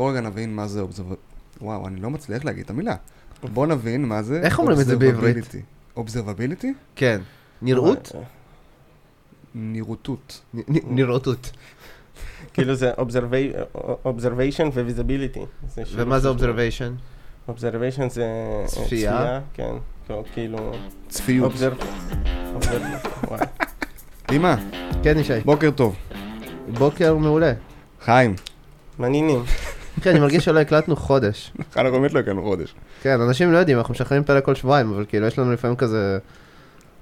בוא רגע נבין מה זה אובזרב... וואו, אני לא מצליח להגיד את המילה. בוא נבין מה זה... איך אומרים את זה בעברית? אובזרבביליטי? כן. נראות? נראותות. נ- נ- נראותות. כאילו זה observation ו-visibility. ומה זה observation? observation זה אה, צפייה? כן. כאילו, צפיות. אמא, כן, ישי. בוקר טוב. בוקר מעולה. חיים. מעניינים. כן, אני מרגיש שלא הקלטנו חודש. אנחנו באמת לא הקלנו חודש. כן, אנשים לא יודעים, אנחנו משחררים פרק כל שבועיים, אבל כאילו, יש לנו לפעמים כזה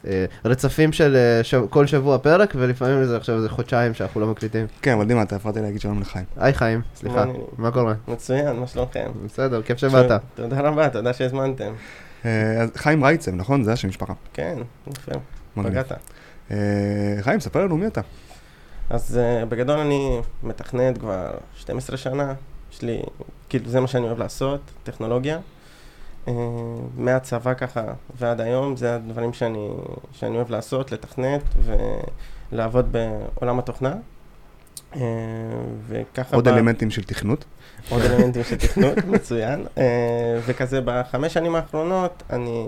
אה, רצפים של אה, שב- כל שבוע פרק, ולפעמים זה עכשיו איזה חודשיים שאנחנו לא מקליטים. כן, אבל דימה, אתה הפרעתי להגיד שלום לחיים. היי חיים, סליחה. מה קורה? מצוין, מה שלומכם? בסדר, כיף שבאת. תודה רבה, תודה שהזמנתם. אה, אז חיים רייצב, נכון? זה השם משפחה. כן, יפה, מגניב. פגעת. אה, חיים, ספר לנו מי אתה. אז uh, בגדול אני מתכנת כבר 12 שנה, יש לי, כאילו זה מה שאני אוהב לעשות, טכנולוגיה. Uh, מהצבא ככה ועד היום, זה הדברים שאני, שאני אוהב לעשות, לתכנת ולעבוד בעולם התוכנה. Uh, וככה... עוד ב- אלמנטים של תכנות. עוד אלמנטים של תכנות, מצוין. Uh, וכזה בחמש שנים האחרונות, אני,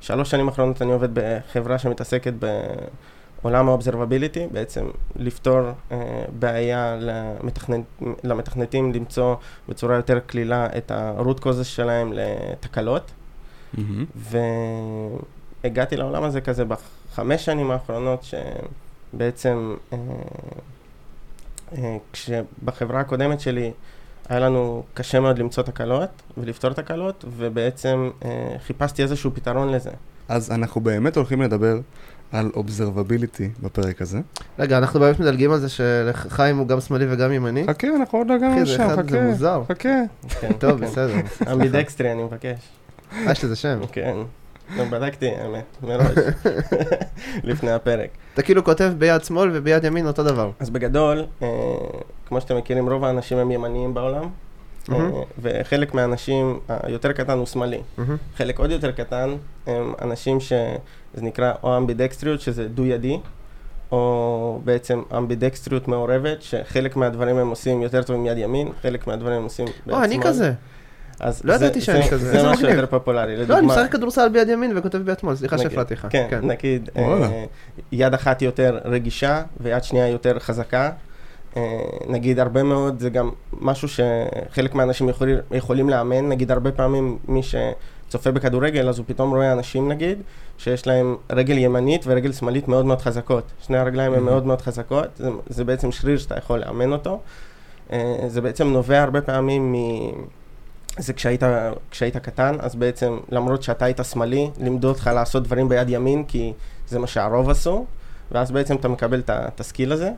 שלוש שנים האחרונות אני עובד בחברה שמתעסקת בעולם האובזרבביליטי, בעצם לפתור uh, בעיה למתכנת, למתכנתים למצוא בצורה יותר קלילה את ה-root causes שלהם לתקלות. מהמם. והגעתי לעולם הזה כזה בחמש שנים האחרונות, שבעצם אה, אה, כשבחברה הקודמת שלי היה לנו קשה מאוד למצוא תקלות ולפתור תקלות, ובעצם אה, חיפשתי איזשהו פתרון לזה. אז אנחנו באמת הולכים לדבר על אובזרבביליטי בפרק הזה. רגע, אנחנו באמת מדלגים על זה שחיים הוא גם שמאלי וגם ימני? חכה, אנחנו עוד לא הגענו אחי, זה חכה. מוזר. חכה. כן, טוב. בסדר. אמבידקסטרי, אני מבקש. אה, יש לזה שם. כן. לא, בדקתי, האמת, מראש, לפני הפרק. אתה כאילו כותב ביד שמאל וביד ימין אותו דבר. אז בגדול, אה, כמו שאתם מכירים, רוב האנשים הם ימניים בעולם, אה. וחלק מהאנשים, היותר קטן הוא שמאלי. חלק עוד יותר קטן הם אנשים שזה נקרא או אמבידקסטריות, שזה דו-ידי, או בעצם אמבידקסטריות מעורבת, שחלק מהדברים הם עושים יותר טוב עם יד ימין, חלק מהדברים הם עושים ביד או, אני. כזה. אז לא זה- ידעתי שאני זה- כזה. זה משהו. יותר פופולרי. לא, אני לדוגמה, משחק כדורסל ביד ימין וכותב ביד שמאל, סליחה נגיד, שהפרעתי לך. כן, נגיד, וואלה. אה, יד אחת יותר רגישה ויד שנייה יותר חזקה. אה, נגיד הרבה מאוד, זה גם משהו שחלק מהאנשים יכולים, יכולים לאמן, נגיד הרבה פעמים מי שצופה בכדורגל, אז הוא פתאום רואה אנשים נגיד, שיש להם רגל ימנית ורגל שמאלית מאוד מאוד חזקות. שני הרגליים הן Mhm. מאוד מאוד חזקות, זה, זה בעצם שריר שאתה יכול לאמן אותו. אה, זה בעצם נובע הרבה פעמים מ... זה כשהיית, כשהיית קטן, אז בעצם למרות שאתה היית שמאלי, לימדו אותך לעשות דברים ביד ימין, כי זה מה שהרוב עשו, ואז בעצם אתה מקבל את ה- את הסקיל הזה.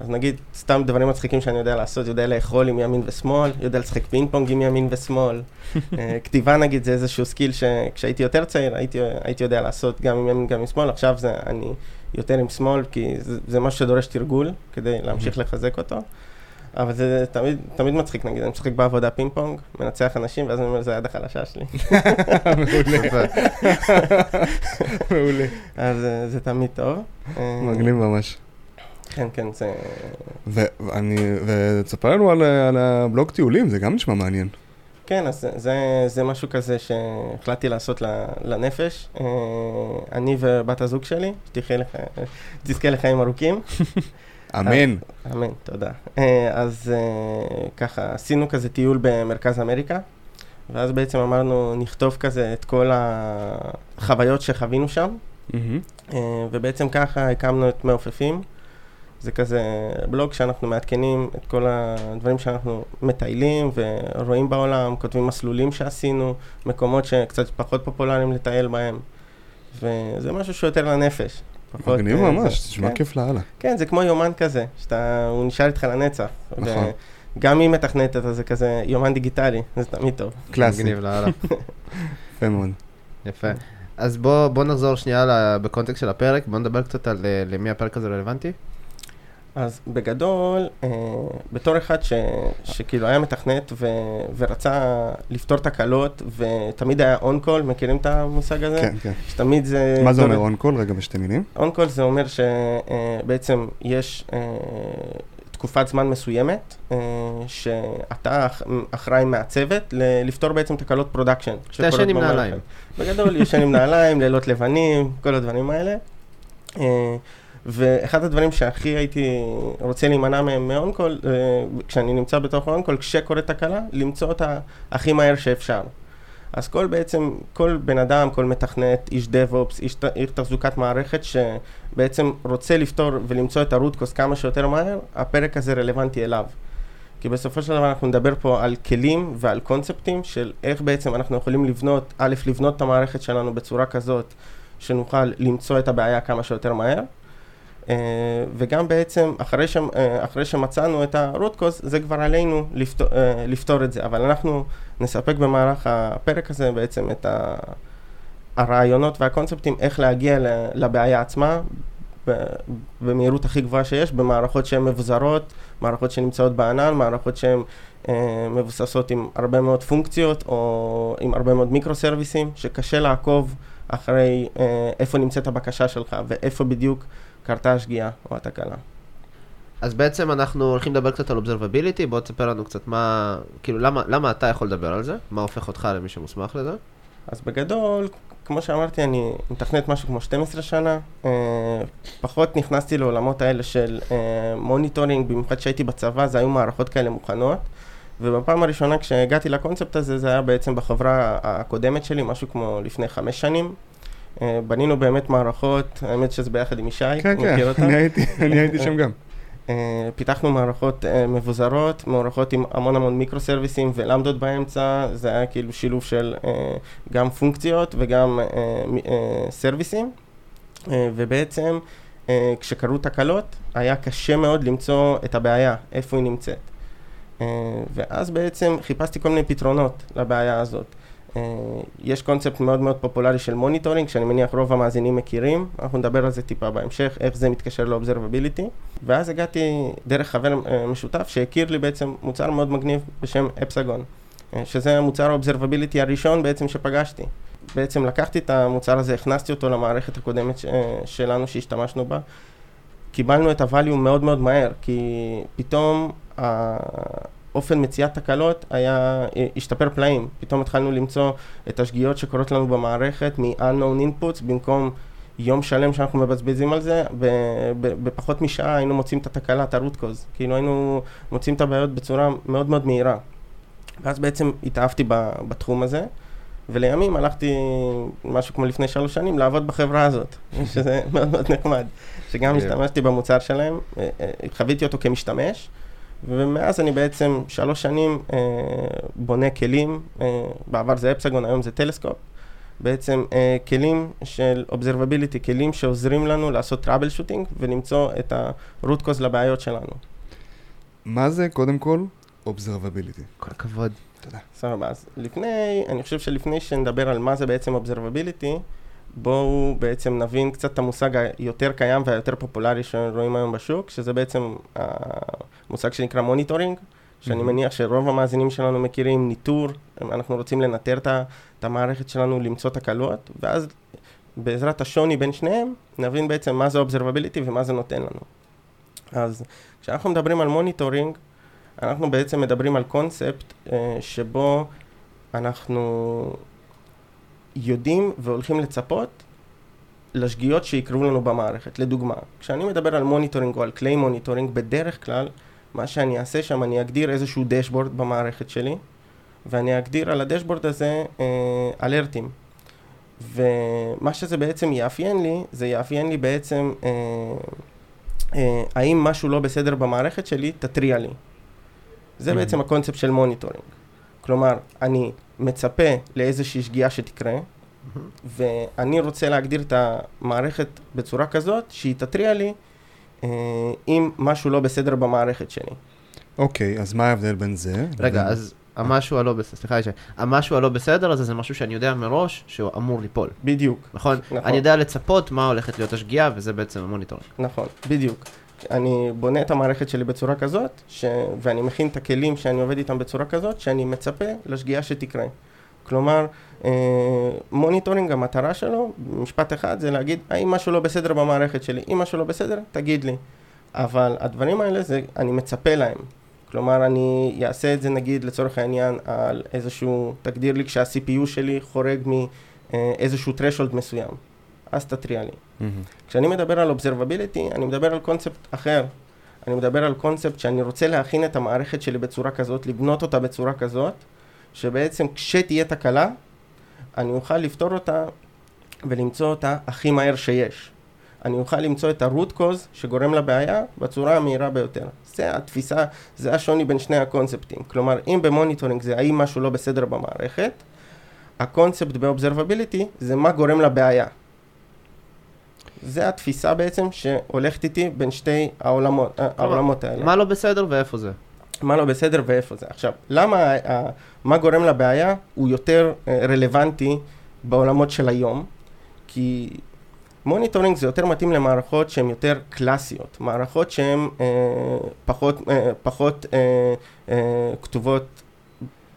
אז נגיד, סתם דברים מצחיקים שאני יודע לעשות, יודע לאכול עם ימין ושמאל, יודע לשחק פינג פונג עם ימין ושמאל. אה, כתיבה נגיד זה איזשהו סקיל שכשהייתי יותר צעיר הייתי, הייתי יודע לעשות גם עם ימין גם עם שמאל, עכשיו זה אני יותר עם שמאל, כי זה, זה משהו שדורש תרגול כדי להמשיך לחזק אותו. אבל זה תמיד, תמיד מצחיק, נגיד, אני משחק בעבודה פינג פונג, מנצח אנשים, ואז אני אומר, זה היד החלשה שלי. מעולה. מעולה. אז אה, זה תמיד טוב. אה, מגניב ממש. כן, כן, זה... ואני, ותספר לנו על, על הבלוג טיולים, זה גם נשמע מעניין. כן, אז זה- זה, משהו כזה שהחלטתי לעשות לנפש. אה, אני ובת הזוג שלי, שתחיה לך, תזכה לחיים ארוכים. אמן. אמן, תודה. אה, אז אה, ככה, עשינו כזה טיול במרכז אמריקה, ואז בעצם אמרנו, נכתוב כזה את כל החוויות שחווינו שם. אה, ובעצם ככה הקמנו את מעופפים. זה כזה בלוג שאנחנו מעדכנים את כל הדברים שאנחנו מטיילים ורואים בעולם, כותבים מסלולים שעשינו, מקומות שקצת פחות פופולריים לטייל בהם. וזה משהו שהוא יותר לנפש. פחות, מגניב אה, ממש, זה- תשמע כן. כיף לאללה. כן, זה כמו יומן כזה, שאתה, הוא נשאר איתך לנצח. נכון. גם אם מתכנת, אז זה כזה יומן דיגיטלי, זה תמיד טוב. קלאסי, מגניב לאללה. יפה מאוד. יפה. אז בוא, בוא נחזור שנייה ל- בקונטקסט של הפרק, בוא נדבר קצת על אה, למי הפרק הזה רלוונטי. אז בגדול, אה, בתור אחד ש, שכאילו היה מתכנת ו, ורצה לפתור תקלות, ותמיד היה on-call, מכירים את המושג הזה? כן, כן. שתמיד זה... מה זה אומר דור- on call? רגע בשתי מילים. on-call זה אומר שבעצם יש אה, תקופת זמן מסוימת, אה, שאתה אח- אחראי מהצוות ל- לפתור בעצם תקלות פרודקשן. אתה ישן עם. נעליים. בגדול, ישן עם נעליים, לילות לבנים, כל הדברים האלה. אה, ואחד הדברים שהכי הייתי רוצה להימנע מהם מ on-call, אה, כשאני נמצא בתוך on-call, כשקורית תקלה, למצוא אותה הכי מהר שאפשר. אז כל בעצם, כל בן אדם, כל מתכנת, איש DevOps, איש, איש תחזוקת מערכת שבעצם רוצה לפתור ולמצוא את ה root cause כמה שיותר מהר, הפרק הזה רלוונטי אליו. כי בסופו של דבר אנחנו נדבר פה על כלים ועל קונספטים של איך בעצם אנחנו יכולים לבנות, א', לבנות את המערכת שלנו בצורה כזאת שנוכל למצוא את הבעיה כמה שיותר מהר. אה, וגם בעצם אחרי, ש, אה, אחרי שמצאנו את cause, זה כבר עלינו לפתור, אה, לפתור את זה, אבל אנחנו נספק במהלך הפרק הזה בעצם את ה- הרעיונות והקונספטים איך להגיע לבעיה עצמה במהירות הכי גבוהה שיש, במערכות שהן מבוזרות, מערכות שנמצאות בענן, מערכות שהן אה, מבוססות עם הרבה מאוד פונקציות או עם הרבה מאוד מיקרו-סרוויסים, שקשה לעקוב אחרי אה, איפה נמצאת הבקשה שלך ואיפה בדיוק קרתה השגיאה או התקלה. אז בעצם אנחנו הולכים לדבר קצת על אובזרבביליטי, בוא תספר לנו קצת מה, כאילו למה, למה אתה יכול לדבר על זה? מה הופך אותך למי שמוסמך לזה? אז בגדול, כמו שאמרתי, אני מתכנת משהו כמו 12 שנה. אה, פחות נכנסתי לעולמות האלה של אה, monitoring, במיוחד כשהייתי בצבא, זה היו מערכות כאלה מוכנות. ובפעם הראשונה כשהגעתי לקונספט הזה, זה היה בעצם בחברה הקודמת שלי, משהו כמו לפני חמש שנים. אה, בנינו באמת מערכות, האמת שזה ביחד עם ישי, כן, מכיר כן, אותה? אני הייתי- אני הייתי שם גם. אה, פיתחנו מערכות אה, מבוזרות, מערכות עם המון המון מיקרו-סרוויסים ולמבדות באמצע, זה היה כאילו שילוב של גם פונקציות וגם סרוויסים, ובעצם כשקרו תקלות היה קשה מאוד למצוא את הבעיה, איפה היא נמצאת. ואז בעצם חיפשתי כל מיני פתרונות לבעיה הזאת. אה, יש קונספט מאוד מאוד פופולרי של monitoring, שאני מניח רוב המאזינים מכירים, אנחנו נדבר על זה טיפה בהמשך, איך זה מתקשר ל-observability. ואז הגעתי דרך חבר אה, משותף שהכיר לי בעצם מוצר מאוד מגניב בשם Epsagon, אה, שזה המוצר ה-observability הראשון בעצם שפגשתי. בעצם לקחתי את המוצר הזה, הכנסתי אותו למערכת הקודמת שלנו שהשתמשנו בה, קיבלנו את ה-value מאוד מאוד מהר, כי פתאום האופן מציאת תקלות היה, אה, השתפר פלאים. פתאום התחלנו למצוא את השגיאות שקורות לנו במערכת מ-unknown inputs, במקום יום שלם שאנחנו מבזבזים על זה, בפחות משעה היינו מוצאים את התקלה, את ה-root cause. כאילו היינו מוצאים את הבעיות בצורה מאוד מאוד מהירה. ואז בעצם התאהבתי בתחום הזה, ולימים הלכתי, משהו כמו לפני שלוש שנים, לעבוד בחברה הזאת, שזה מאוד מאוד נחמד. שגם כן. השתמשתי במוצר שלהם, אה, אה, חוויתי אותו כמשתמש, ומאז אני בעצם שלוש שנים אה, בונה כלים, אה, בעבר זה אפסגון, היום זה טלסקופ. בעצם אה, כלים של observability, כלים שעוזרים לנו לעשות טראבל שוטינג ולמצוא את ה-root cause לבעיות שלנו. מה זה, קודם כל, observability? כל הכבוד. סבבה, אז לפני, אני חושב שלפני שנדבר על מה זה בעצם observability, בואו בעצם נבין קצת את המושג היותר קיים והיותר פופולרי שרואים היום בשוק, שזה בעצם המושג שנקרא monitoring, שאני Mhm. מניח שרוב המאזינים שלנו מכירים ניטור, אנחנו רוצים לנטר את המערכת שלנו, למצוא תקלות, ואז בעזרת השוני בין שניהם, נבין בעצם מה זה observability ומה זה נותן לנו. אז כשאנחנו מדברים על monitoring, אנחנו בעצם מדברים על קונספט אה, שבו אנחנו יודעים והולכים לצפות לשגיאות שיקרו לנו במערכת. לדוגמה, כשאני מדבר על monitoring או על כלי monitoring, בדרך כלל מה שאני אעשה שם, אני אגדיר איזשהו dashboard במערכת שלי, ואני אגדיר על ה dashboard הזה אה, alertים. ומה שזה בעצם יאפיין לי, זה יאפיין לי בעצם אה, אה, האם משהו לא בסדר במערכת שלי, תתריע לי. זה Mhm. בעצם הקונספט של monitoring. כלומר, אני מצפה לאיזושהי שגיאה שתקרה, ואני רוצה להגדיר את המערכת בצורה כזאת, שהיא תתריע לי אה, אם משהו לא בסדר במערכת שלי. אוקיי, אז מה ההבדל בין זה? רגע, לבין- אז המשהו הלא בסדר, סליחה ישי, המשהו הלא בסדר הזה זה משהו שאני יודע מראש שהוא אמור ליפול, בדיוק, נכון? נכון. אני יודע לצפות מה הולכת להיות השגיאה וזה בעצם ה monitoring. נכון, בדיוק. אני בונה את המערכת שלי בצורה כזאת, ש... ואני מכין את הכלים שאני עובד איתם בצורה כזאת, שאני מצפה לשגיאה שתקרה. כלומר, אה, monitoring, המטרה שלו, משפט אחד, זה להגיד, האם משהו לא בסדר במערכת שלי? אם משהו לא בסדר, תגיד לי. אבל הדברים האלה, זה, אני מצפה להם. כלומר, אני אעשה את זה נגיד לצורך העניין על איזשהו, תגדיר לי כשה-CPU שלי חורג מאיזשהו threshold מסוים, אז תתריע לי. מהמם. כשאני מדבר על observability, אני מדבר על קונספט אחר. אני מדבר על קונספט שאני רוצה להכין את המערכת שלי בצורה כזאת, לבנות אותה בצורה כזאת, שבעצם כשתהיה תקלה, אני אוכל לפתור אותה ולמצוא אותה הכי מהר שיש. אני אוכל למצוא את ה-root cause שגורם לבעיה בצורה המהירה ביותר. זה התפיסה, זה השוני בין שני הקונספטים. כלומר, אם ב monitoring זה האם משהו לא בסדר במערכת, הקונספט ב-observability זה מה גורם לבעיה. זה התפיסה בעצם שהולכת איתי בין שתי העולמות, העולמות האלה. מה לא בסדר ואיפה זה? מה לא בסדר ואיפה זה. עכשיו, למה ה- ה- מה גורם לבעיה הוא יותר אה, רלוונטי בעולמות של היום? כי monitoring זה יותר מתאים למערכות שהן יותר קלאסיות, מערכות שהן אה, פחות, אה, פחות אה, אה, כתובות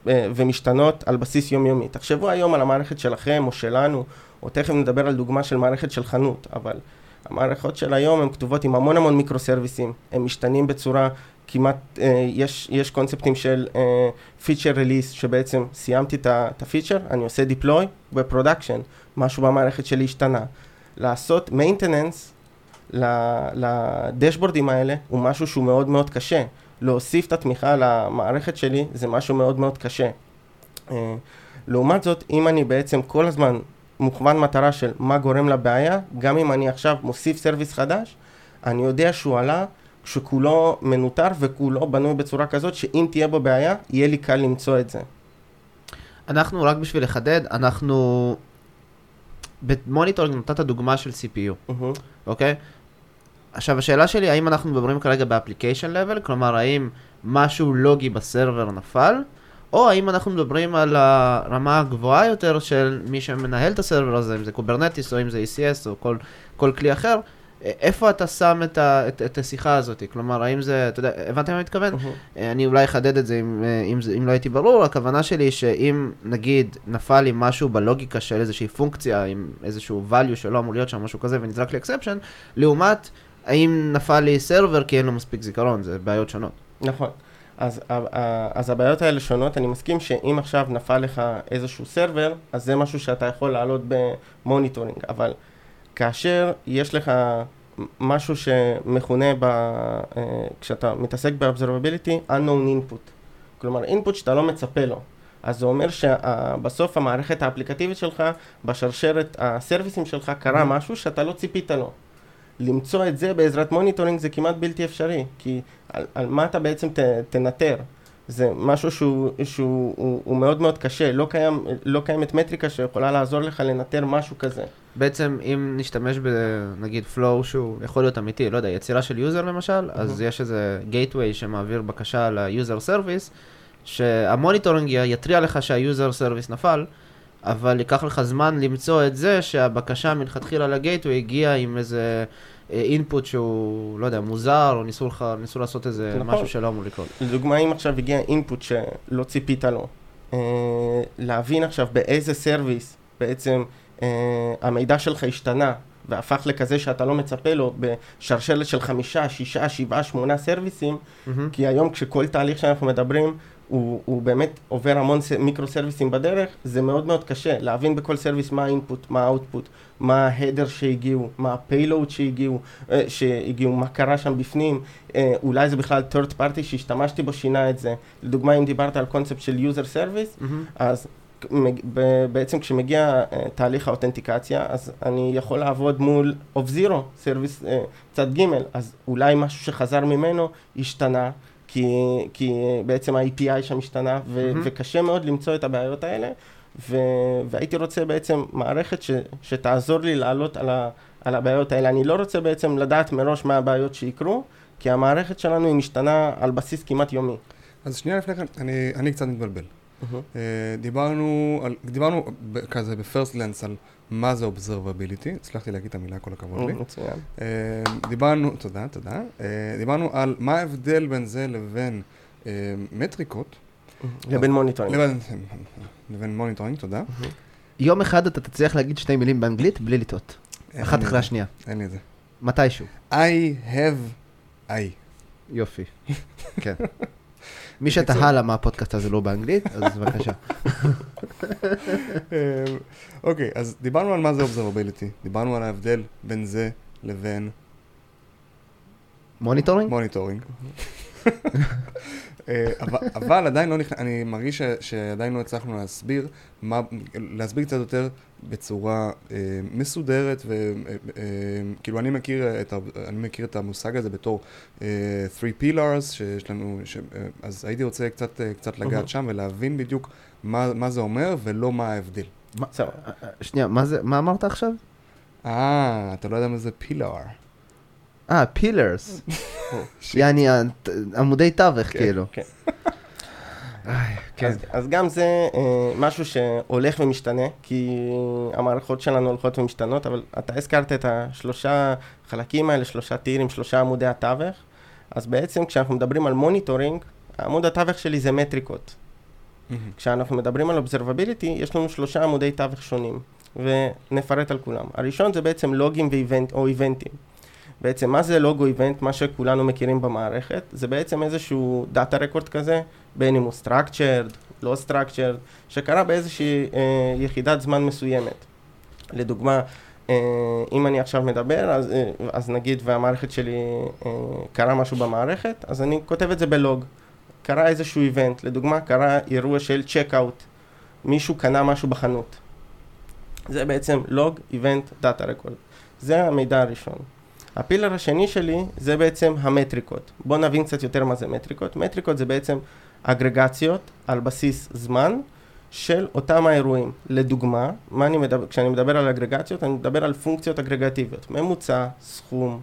אה, ומשתנות על בסיס יומיומי. תחשבו היום על המערכת שלכם או שלנו, או תכף נדבר על דוגמה של מערכת של חנות, אבל המערכות של היום הן כתובות עם המון המון micro serviceים, הם משתנים בצורה כמעט, אה, יש, יש קונספטים של feature uh, release, שבעצם סיימתי את ה feature, אני עושה deploy ב production, משהו במערכת שלי השתנה. לעשות maintenance לדשבורדים האלה הוא משהו שהוא מאוד מאוד קשה. להוסיף את התמיכה למערכת שלי זה משהו מאוד מאוד קשה. Uh, לעומת זאת, אם אני בעצם כל הזמן מוכוון מטרה של מה גורם לבעיה, גם אם אני עכשיו מוסיף סרוויס חדש, אני יודע שהוא עלה כשכולו מנוטר וכולו בנוי בצורה כזאת שאם תהיה בו בעיה, יהיה לי קל למצוא את זה. אנחנו, רק בשביל לחדד, אנחנו... ב monitoring נתת דוגמה של CPU. אוקיי? עכשיו, השאלה שלי, האם אנחנו מדברים כרגע ב application level? כלומר, האם משהו לוגי ב server נפל? או האם אנחנו מדברים על הרמה הגבוהה יותר של מי שמנהל את ה server הזה, אם זה Kubernetes או אם זה ECS או כל, כל כלי אחר, א- איפה אתה שם את, ה, את, את השיחה הזאת? כלומר, האם זה, אתה יודע, הבנתם מה אני מתכוון? אה, אני אולי אחדד את זה אם, אה, אם, זה אם לא הייתי ברור, הכוונה שלי שאם נגיד נפל לי משהו בלוגיקה של איזושהי פונקציה עם איזשהו value שלא אמור להיות שם, משהו כזה, ונזרק לי exception, לעומת האם נפל לי server כי אין לו מספיק זיכרון, זה בעיות שונות. נכון. אז, ה- ה- אז הבעיות האלה שונות, אני מסכים שאם עכשיו נפל לך איזשהו server, אז זה משהו שאתה יכול להעלות ב monitoring, אבל כאשר יש לך משהו שמכונה, ב, אה, כשאתה מתעסק ב-observability, unknown input. כלומר, input שאתה לא מצפה לו. אז זה אומר שבסוף המערכת האפליקטיבית שלך, בשרשרת ה serviceים שלך, קרה משהו שאתה לא ציפית לו. למצוא את זה בעזרת monitoring זה כמעט בלתי אפשרי, כי על, על מה אתה בעצם ת, תנטר? זה משהו שהוא, שהוא הוא, הוא מאוד מאוד קשה, לא, קיים, לא קיימת מטריקה שיכולה לעזור לך לנטר משהו כזה. בעצם אם נשתמש בנגיד flow שהוא יכול להיות אמיתי, לא יודע, יצירה של user למשל, אז יש איזה gateway שמעביר בקשה ל-user service, שה monitoring יתריע לך שה-user service נפל, אבל ייקח לך זמן למצוא את זה שהבקשה מלכתחילה ל gateway הגיעה עם איזה input שהוא, לא יודע, מוזר, או ניסו, לך, ניסו לעשות איזה נכון. משהו שלא אמור לקרות. לדוגמה, אם עכשיו הגיע input שלא ציפית לו, אה, להבין עכשיו באיזה service בעצם אה, המידע שלך השתנה והפך לכזה שאתה לא מצפה לו בשרשרת של חמישה, שישה, שבעה, שמונה serviceים, מהמם. כי היום כשכל תהליך שאנחנו מדברים הוא, הוא באמת עובר המון ס- micro serviceים בדרך, זה מאוד מאוד קשה להבין בכל service מה ה input, מה ה output, מה ה header שהגיעו, מה ה payload שהגיעו, אה, שהגיעו, מה קרה שם בפנים, אה, אולי זה בכלל third party שהשתמשתי בו שינה את זה. לדוגמה אם דיברת על קונספט של user service, מהמם. אז בעצם כשמגיע אה, תהליך האותנטיקציה, אז אני יכול לעבוד מול of zero, סרוויס צד ג', אז אולי משהו שחזר ממנו השתנה, כי, כי בעצם ה-API שם השתנה, ו- מהמם. וקשה מאוד למצוא את הבעיות האלה, ו- והייתי רוצה בעצם מערכת ש- שתעזור לי לעלות על, ה- על הבעיות האלה. אני לא רוצה בעצם לדעת מראש מה הבעיות שיקרו, כי המערכת שלנו היא משתנה על בסיס כמעט יומי. אז שנייה לפני כן, אני, אני קצת מתבלבל. אה, דיברנו, על, דיברנו כזה בפרסט לנס על מה זה observability, הצלחתי להגיד את המילה, כל הכבוד לי. מצוין. אה, דיברנו, תודה, תודה. אה, דיברנו על מה ההבדל בין זה לבין אה, מטריקות, לבין מוניטורינג. לבין, לבין מוניטורינג, תודה. יום אחד אתה תצליח להגיד שתי מילים באנגלית בלי לטעות. אחת אחרי השנייה. אין לי את זה. מתישהו. I have I. יופי. כן. מי שתהה למה הפודקאסט הזה לא באנגלית, אז בבקשה. אה, אוקיי, אז דיברנו על מה זה Observability, דיברנו על ההבדל בין זה לבין monitoring? monitoring. אה, אבל, עדיין לא נכנס, אני מרגיש שעדיין לא הצלחנו להסביר, מה, להסביר קצת יותר בצורה אה, מסודרת, וכאילו אה, אני מכיר, את, אני מכיר את המושג הזה בתור אה, three pillars שיש לנו, ש, אה, אז הייתי רוצה קצת, אה, קצת לגעת שם ולהבין בדיוק מה, מה זה אומר ולא מה ההבדל. מה- שנייה, מה זה, מה אמרת עכשיו? אה, אתה לא יודע מה זה פילר. אה, פילרס. יעני הת- עמודי תווך, כן. כאילו. כן. כן. אז, אז גם זה אה, משהו שהולך ומשתנה, כי המערכות שלנו הולכות ומשתנות, אבל אתה הזכרת את השלושה חלקים האלה, שלושה טירים, שלושה עמודי התווך, אז בעצם כשאנחנו מדברים על monitoring, עמוד התווך שלי זה מטריקות. כשאנחנו מדברים על Observability, יש לנו שלושה עמודי תווך שונים, ונפרט על כולם. הראשון זה בעצם לוגים ו event, או איבנטים. בעצם מה זה לוג או event, מה שכולנו מכירים במערכת, זה בעצם איזשהו data record כזה, בין אם הוא structured, לא structured, שקרה באיזושהי אה, יחידת זמן מסוימת. לדוגמה, אה, אם אני עכשיו מדבר, אז, אה, אז נגיד והמערכת שלי אה, קרה משהו במערכת, אז אני כותב את זה בלוג. קרה איזשהו event, לדוגמה, קרה אירוע של checkout, מישהו קנה משהו בחנות. זה בעצם לוג, event, data record. זה המידע הראשון. ה pillar השני שלי זה בעצם המטריקות. בואו נבין קצת יותר מה זה מטריקות. מטריקות זה בעצם אגרגציות על בסיס זמן של אותם האירועים. לדוגמה, מה אני מדבר, כשאני מדבר על אגרגציות, אני מדבר על פונקציות אגרגטיביות. ממוצע, סכום,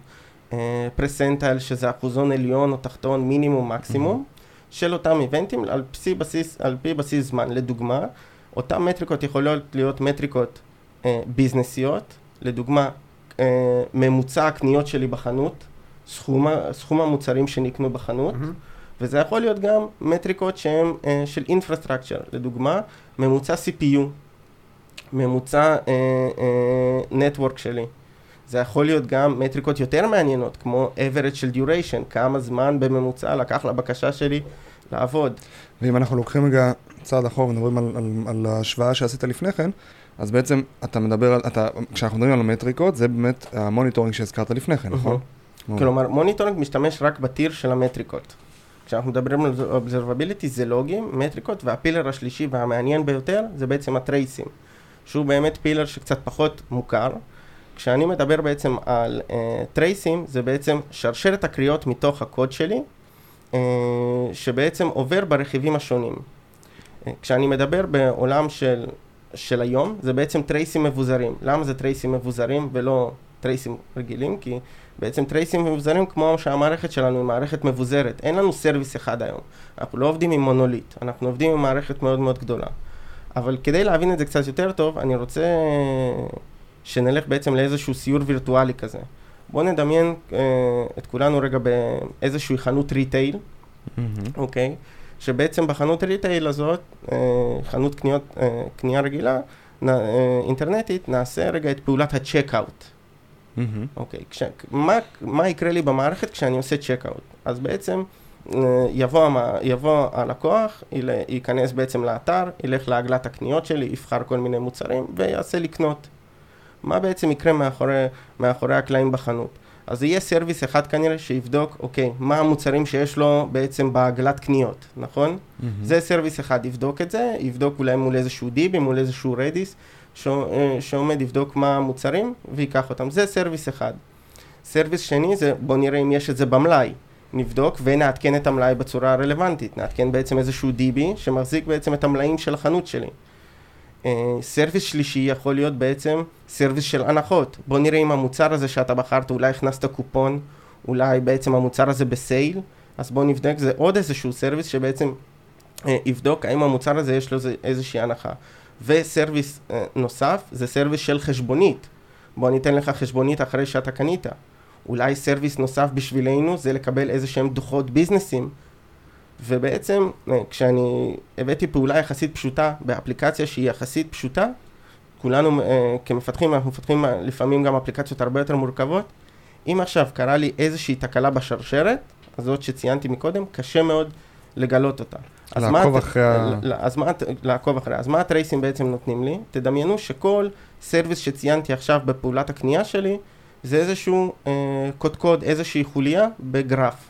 אה, פרסנטייל, שזה אחוזון עליון או תחתון, מינימום, מקסימום, של אותם איבנטים על פי בסיס, על פי בסיס זמן. לדוגמה, אותן מטריקות יכולות להיות מטריקות אה, ביזנסיות, לדוגמה, ממוצע הקניות שלי בחנות, סכום, סכום המוצרים שנקנו בחנות, מהמם. וזה יכול להיות גם מטריקות שהן אה, של אינפרסטרקצ'ר, לדוגמה, ממוצע CPU, ממוצע אה, אה, network שלי. זה יכול להיות גם מטריקות יותר מעניינות, כמו average של duration, כמה זמן בממוצע לקח לבקשה שלי לעבוד. ואם אנחנו לוקחים רגע צעד אחורה ומדברים על, על, על ההשוואה שעשית לפני כן, אז בעצם אתה מדבר על, אתה, כשאנחנו מדברים על המטריקות, זה באמת ה monitoring שהזכרת לפני כן, נכון? כלומר, monitoring משתמש רק ב tier של המטריקות. כשאנחנו מדברים על observability זה לוגים, מטריקות, וה pillar השלישי והמעניין ביותר זה בעצם הטרייסים, שהוא באמת pillar שקצת פחות מוכר. כשאני מדבר בעצם על אה, טרייסים, זה בעצם שרשרת הקריאות מתוך הקוד שלי, אה, שבעצם עובר ברכיבים השונים. אה, כשאני מדבר בעולם של, של היום, זה בעצם טרייסים מבוזרים. למה זה טרייסים מבוזרים ולא טרייסים רגילים? כי בעצם טרייסים מבוזרים כמו שהמערכת שלנו היא מערכת מבוזרת. אין לנו service אחד היום. אנחנו לא עובדים עם מונוליט, אנחנו עובדים עם מערכת מאוד מאוד גדולה. אבל כדי להבין את זה קצת יותר טוב, אני רוצה שנלך בעצם לאיזשהו סיור וירטואלי כזה. בואו נדמיין אה, את כולנו רגע באיזושהי חנות retail. אוקיי? שבעצם בחנות retail הזאת, אה, חנות קניות, אה, קנייה רגילה, אה, אינטרנטית, נעשה רגע את פעולת ה checkout. מהמם. אוקיי, כש, מה, מה יקרה לי במערכת כשאני עושה checkout? אז בעצם אה, יבוא, יבוא הלקוח, ייכנס בעצם לאתר, ילך לעגלת הקניות שלי, יבחר כל מיני מוצרים ויעשה לקנות. מה בעצם יקרה מאחורי, מאחורי הקלעים בחנות? אז יהיה service אחד כנראה שיבדוק, אוקיי, מה המוצרים שיש לו בעצם בעגלת קניות, נכון? מהמם. זה service אחד, יבדוק את זה, יבדוק אולי מול איזשהו DB, מול איזשהו Redis, ש- אה, שעומד יבדוק מה המוצרים ויקח אותם. זה service אחד. service שני זה בוא נראה אם יש את זה במלאי. נבדוק ונעדכן את המלאי בצורה הרלוונטית. נעדכן בעצם איזשהו DB שמחזיק בעצם את המלאים של החנות שלי. אה, service שלישי יכול להיות בעצם service של הנחות. בוא נראה אם המוצר הזה שאתה בחרת, אולי הכנסת קופון, אולי בעצם המוצר הזה ב sale, אז בוא נבדק, זה עוד איזשהו service שבעצם אה, יבדוק האם המוצר הזה יש לו איזושהי הנחה. ו service אה, נוסף זה service של חשבונית. בוא ניתן לך חשבונית אחרי שאתה קנית. אולי סרוויס נוסף בשבילנו זה לקבל איזה שהם דוחות ביזנסים. ובעצם אה, כשאני הבאתי פעולה יחסית פשוטה באפליקציה שהיא יחסית פשוטה, כולנו אה, כמפתחים, אנחנו מפתחים אה, לפעמים גם אפליקציות הרבה יותר מורכבות, אם עכשיו קרה לי איזושהי תקלה בשרשרת, הזאת שציינתי מקודם, קשה מאוד לגלות אותה. אז לעקוב אחרי ה... אז מה, לעקוב אחריה. אז מה הטרייסים בעצם נותנים לי? תדמיינו שכל service שציינתי עכשיו בפעולת הקנייה שלי, זה איזשהו אה, קודקוד, איזושהי חוליה בגרף.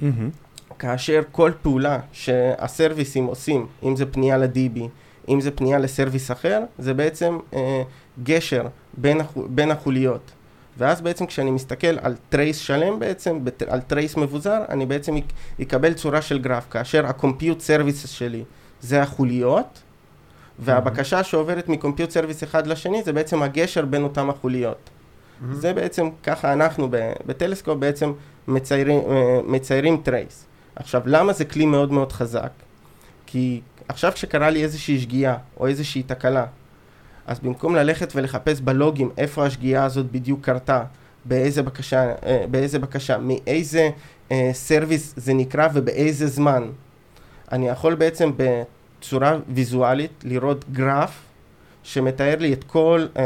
מהמם. כאשר כל פעולה שהסרוויסים עושים, אם זה פנייה ל-DB, אם זה פנייה ל service אחר, זה בעצם אה, גשר בין, החו, בין החוליות. ואז בעצם כשאני מסתכל על trace שלם בעצם, בת, על trace מבוזר, אני בעצם אק- אקבל צורה של גרף, כאשר ה-compute services שלי זה החוליות, והבקשה שעוברת מ-compute service אחד לשני זה בעצם הגשר בין אותם החוליות. זה בעצם, ככה אנחנו בטלסקופ בעצם מציירים, אה, מציירים trace. עכשיו, למה זה כלי מאוד מאוד חזק? כי עכשיו כשקרה לי איזושהי שגיאה או איזושהי תקלה, אז במקום ללכת ולחפש בלוגים איפה השגיאה הזאת בדיוק קרתה, באיזה בקשה, אה, באיזה בקשה, מאיזה אה, service זה נקרא ובאיזה זמן, אני יכול בעצם בצורה ויזואלית לראות גרף שמתאר לי את כל אה,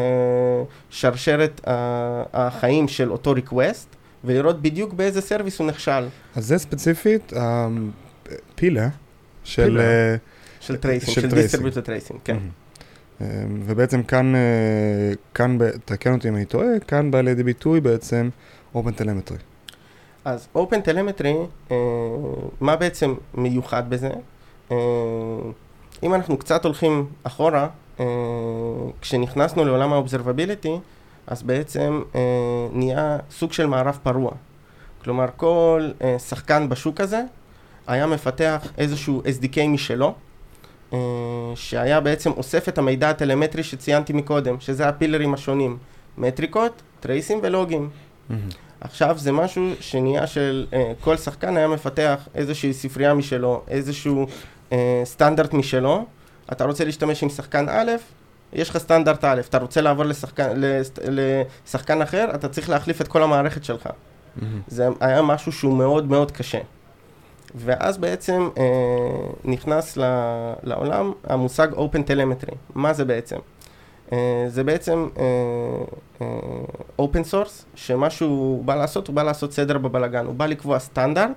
שרשרת אה, החיים של אותו request, ולראות בדיוק באיזה service הוא נכשל. אז זה ספציפית ה pillar של... pillar. אה, של tracing, של של tracing. distributed tracing, כן. אה, ובעצם כאן, אה, כאן, תקן אותי אם אני טועה, כאן בא לידי ביטוי בעצם Open Telemetry. אז Telemetry, אה, מה בעצם מיוחד בזה? אה, אם אנחנו קצת הולכים אחורה, אה, כשנכנסנו לעולם ה-Observability, אז בעצם אה, נהיה סוג של מערב פרוע. כלומר, כל אה, שחקן בשוק הזה היה מפתח איזשהו SDK משלו, אה, שהיה בעצם אוסף את המידע הטלמטרי שציינתי מקודם, שזה הפילרים השונים, מטריקות, טרייסים ולוגים. מהמם. עכשיו זה משהו שנהיה של, uh, כל שחקן היה מפתח איזושהי ספרייה משלו, איזשהו uh, סטנדרט משלו. אתה רוצה להשתמש עם שחקן א', יש לך סטנדרט א', אתה רוצה לעבור לשחקן, לשחקן אחר, אתה צריך להחליף את כל המערכת שלך. זה היה משהו שהוא מאוד מאוד קשה. ואז בעצם אה, נכנס ל, לעולם המושג Open Telemetry. מה זה בעצם? אה, זה בעצם אה, אה, Open Source, שמה שהוא בא לעשות, הוא בא לעשות סדר בבלגן. הוא בא לקבוע סטנדרט